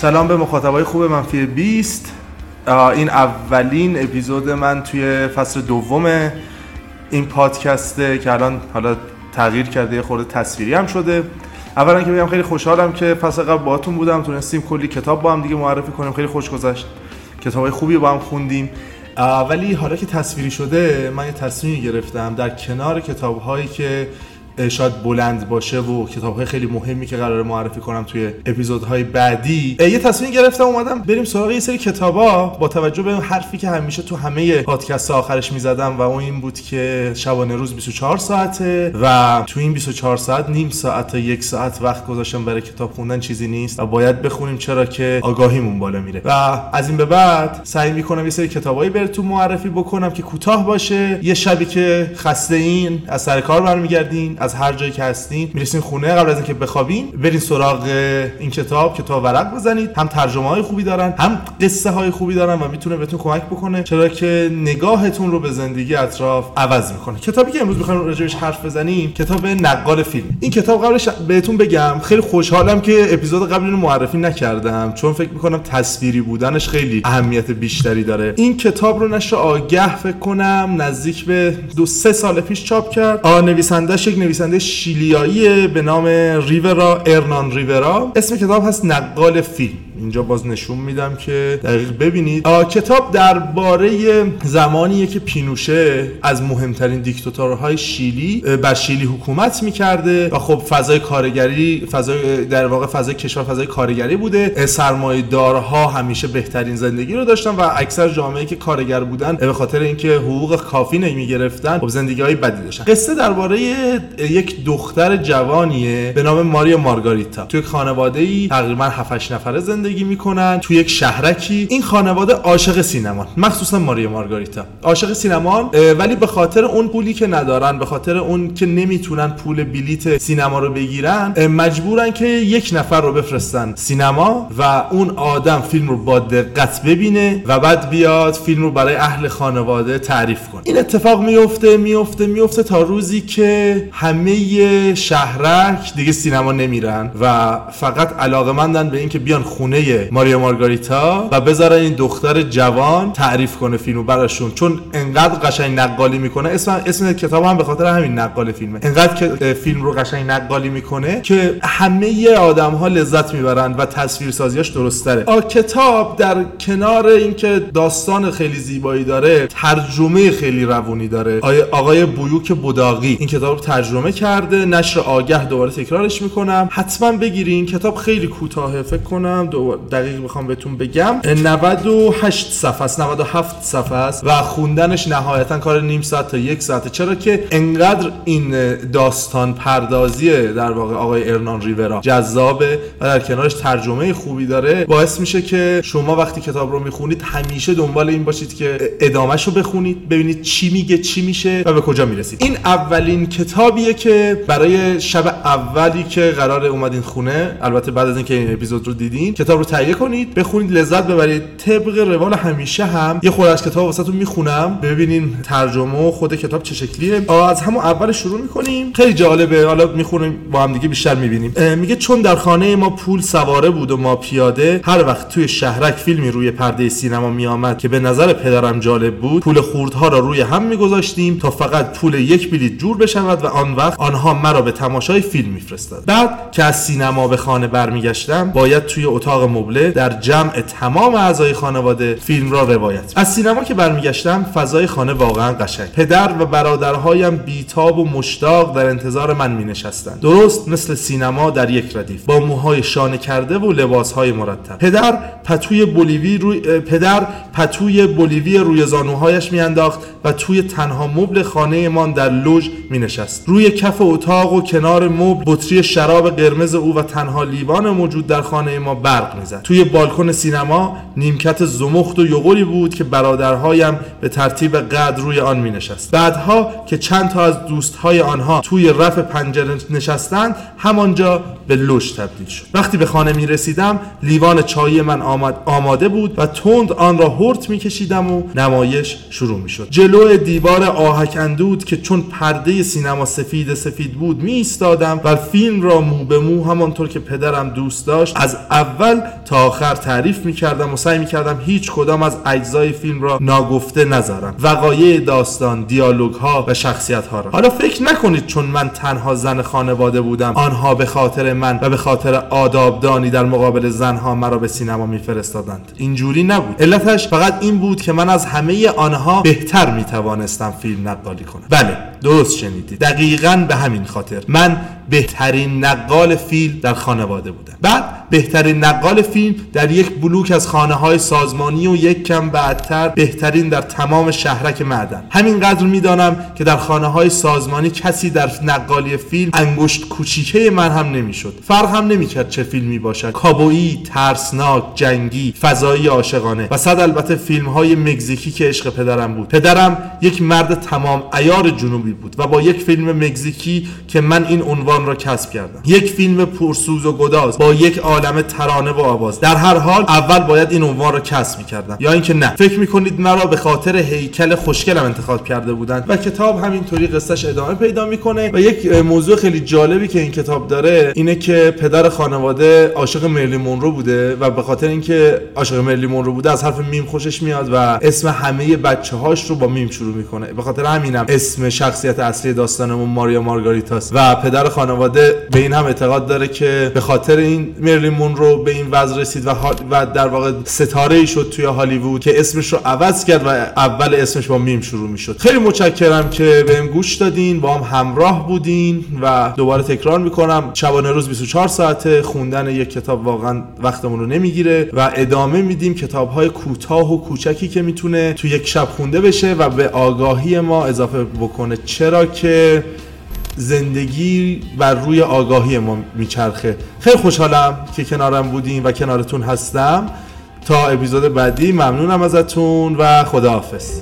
سلام به مخاطبای خوب منفی 20 این اولین اپیزود من توی فصل دوم این پادکسته که الان حالا تغییر کرده یه خورده تصویری هم شده. اولا که بگم خیلی خوشحالم که فصل قبل باهاتون بودم تونستیم کلی کتاب با هم دیگه معرفی کنیم. خیلی خوش گذشت. کتابای خوبی با هم خوندیم. ولی حالا که تصویری شده من یه تصمیمی گرفتم در کنار کتاب هایی که شاید بلند باشه و کتاب های خیلی مهمی که قرار معرفی کنم توی اپیزودهای بعدی. یه تصمیم گرفتم اومدم بریم سراغ یه سری کتابا. با توجه به حرفی که همیشه تو همه پادکست آخرش می‌زدم و اون این بود که شبانه روز 24 ساعته و تو این 24 ساعت نیم ساعت تا یک ساعت وقت گذاشتم برای کتاب خوندن چیزی نیست و باید بخونیم چرا که آگاهیمون بالا میره. و از این به بعد سعی می‌کنم یه سری کتابایی براتون معرفی بکنم که کوتاه باشه. یه شبی که خسته این از سر کار برمیگردین هر جایی که هستین می‌رسین خونه قبل از اینکه بخوابین برین سراغ این کتاب کتاب ورق بزنید. هم ترجمه های خوبی دارن هم قصه های خوبی دارن و می‌تونه بهتون کمک بکنه. چرا که نگاهتون رو به زندگی اطراف عوض می‌کنه. کتابی که امروز می‌خوایم راجعش حرف بزنیم کتاب نقال فیلم. این کتاب قبلش بهتون بگم خیلی خوشحالم که اپیزود قبل اینو معرفی نکردم چون فکر می‌کنم تصویری بودنش خیلی اهمیت بیشتری داره. این کتاب رو نشر آگه فکر کنم نزدیک به دو سه سال پیش چاپ کرد. آ نویسندهش یک نویسنده شیلیایی به نام ریورا ارنان ریورا. اسم کتاب هست نقال فیلم. اینجا باز نشون میدم که دقیق ببینید. کتاب درباره زمانیه که پینوشه از مهمترین دیکتاتورهای شیلی بر شیلی حکومت می‌کرده و خب فضای کارگری فضای در واقع فضای کشور فضای کارگری بوده. سرمایه دارها همیشه بهترین زندگی رو داشتن و اکثر جامعه که کارگر بودن به خاطر اینکه حقوق کافی نمی‌گرفتن خب زندگی های بدی داشتن. قصه درباره یک دختر جوانیه به نام ماریا مارگاریتا. توی خانواده ای تقریبا 7 نفره زندگی زندگی می‌کنن تو یک شهرکی. این خانواده عاشق سینما مخصوصا ماریا مارگاریتا. عاشق سینما ولی به خاطر اون پولی که ندارن به خاطر اون که نمی‌تونن پول بلیت سینما رو بگیرن مجبورن که یک نفر رو بفرستن سینما و اون آدم فیلم رو با دقت ببینه و بعد بیاد فیلم رو برای اهل خانواده تعریف کنه. این اتفاق میفته میفته میفته تا روزی که همه شهرک دیگه سینما نمیرن و فقط علاقمندن به اینکه بیان خونه ماریا مارگاریتا و بذارن این دختر جوان تعریف کنه فیلمو براشون. چون انقدر قشنگ نقالی می‌کنه. اسم اسم کتاب هم به خاطر همین نقال فیلمه. انقدر که فیلم رو قشنگ نقالی می‌کنه که همه آدم ها لذت می‌برن و تصویر سازیاش درست تره کتاب در کنار اینکه داستان خیلی زیبایی داره ترجمه خیلی روونی داره. آقای بویوک بوداقی این کتاب رو ترجمه کرده نشر آگه دوباره تکرارش می‌کنم. حتما بگیرین. کتاب خیلی کوتاهه فکر کنم دقیق می‌خوام بهتون بگم. 98 صفحه است 97 صفحه است و خوندنش نهایتا کار نیم ساعت تا یک ساعته. چرا که انقدر این داستان پردازی در واقع آقای ارنان ریورا. جذابه و در کنارش ترجمه خوبی داره. باعث میشه که شما وقتی کتاب رو می‌خونید همیشه دنبال این باشید که ادامهش رو بخونید ببینید چی میگه چی میشه و به کجا می‌رسید. این اولین کتابیه که برای شب اولی که قرار اومدین خونه البته بعد از اینکه این اپیزود رو دیدین کتاب رو تهیه کنید بخونید لذت ببرید. طبق روال همیشه هم یه خورده از کتاب واسهتون می‌خونم. ببینین ترجمه و خود کتاب چه شکلیه. از همون اول شروع می‌کنیم. خیلی جالبه. حالا می‌خونیم با هم دیگه بیشتر می‌بینیم. میگه چون در خانه ما پول سواره بود و ما پیاده هر وقت توی شهرک فیلمی روی پرده سینما میآمد که به نظر پدرم جالب بود پول خوردها را روی هم میگذاشتیم تا فقط پول یک بلیط جور بشود و آن وقت آنها مرا به تماشای فیلم میفرستاد بعد که از سینما به خانه برمیگشتم باید توی اتاق مبله در جمع تمام اعضای خانواده فیلم را روایت از سینما که برمیگشتم فضای خانه واقعا قشنگ. پدر و برادرهایم بیتاب و مشتاق در انتظار من می نشستند درست مثل سینما در یک ردیف. با موهای شانه کرده و لباسهای مرتب. پدر پتوی بولیوی روی پدر پتوی بولیوی روی زانوهایش میانداخت و توی تنها مبل خانه من در لوژ می نشست روی کف اتاق و کنار مبل بطری شراب قرمز او و تنها لیوان موجود در خانه ما برق می‌زد. توی بالکن سینما نیمکت زمخت و یغولی بود که برادرهایم به ترتیب قد روی آن می نشست بعدها که چند تا از دوستهای آنها توی رف پنجره نشستند همانجا به لوش تبدیل شد. وقتی به خانه می رسیدم لیوان چای من آمد آماده بود و تند آن را هرت میکشیدم و نمایش شروع می‌شد جلو دیوار آهک اندود که چون پرده سینما سفید سفید بود می ایستادم و فیلم را مو به مو همانطور که پدرم دوست داشت از اول تا آخر تعریف می‌کردم و سعی می‌کردم هیچ کدام از اجزای فیلم را ناگفته نذارم. وقایع داستان دیالوگ ها و شخصیت ها را. حالا فکر نکنید چون من تنها زن خانواده بودم آنها به خاطر من و به خاطر آدابدانی در مقابل زنها مرا به سینما میفرستادند. اینجوری نبود. علتش فقط این بود که من از همه آنها بهتر می‌توانستم فیلم نقالی کنم. بله درست شنیدید. دقیقا به همین خاطر. من بهترین نقال فیلم در خانواده بودم. بعد بهترین نقال فیلم در یک بلوک از خانه های سازمانی و یک کم بعدتر بهترین در تمام شهرک معدن همینقدر می‌دانم که در خانه های سازمانی کسی در نقالی فیلم انگشت کوچیکه من هم نمی‌شد. فرق هم نمی‌کرد چه فیلمی باشد کابویی ترسناک جنگی فضایی عاشقانه و صد البته فیلم های مکزیکی که عشق پدرم بود. پدرم یک مرد تمام ایار جنوبی بود و با یک فیلم مکزیکی که من این عنوان را کسب کردم. یک فیلم پرسوز و گداز با یک عالم ترانه و آواز. در هر حال اول باید این عنوان را کسب کردم یا اینکه نه. فکر می‌کنید مرا به خاطر هیکل خوشگلم انتخاب کرده بودند و کتاب همینطوری قصهش ادامه پیدا می‌کنه و یک موضوع خیلی جالبی که این کتاب داره اینه که پدر خانواده عاشق مرلین مونرو بوده و به خاطر اینکه عاشق مرلین مونرو بوده از حرف میم خوشش میاد و اسم همه بچه هاش رو با میم شروع می‌کنه. به خاطر همینم اسم شخصیت اصلی داستانمون ماریا مارگاریتاس و پدر خانواده به این هم اعتقاد داره که به خاطر این مرلین مونرو به این وضع رسید و, و در واقع ستاره ای شد توی هالیوود که اسمش رو عوض کرد و اول اسمش با میم شروع می‌شد. خیلی متشکرم که بهم گوش دادین. با هم همراه بودین و دوباره تکرار می‌کنم. شبانه روز 24 ساعته. خوندن یک کتاب واقعا وقتمون رو نمی‌گیره و ادامه میدیم کتاب های کوتاه و کوچکی که می‌تونه تو یک شب خونده بشه و به آگاهی ما اضافه بکنه. چرا که زندگی بر روی آگاهی ما میچرخه. خیلی خوشحالم که کنارم بودیم و کنارتون هستم. تا اپیزود بعدی ممنونم ازتون و خداحافظ.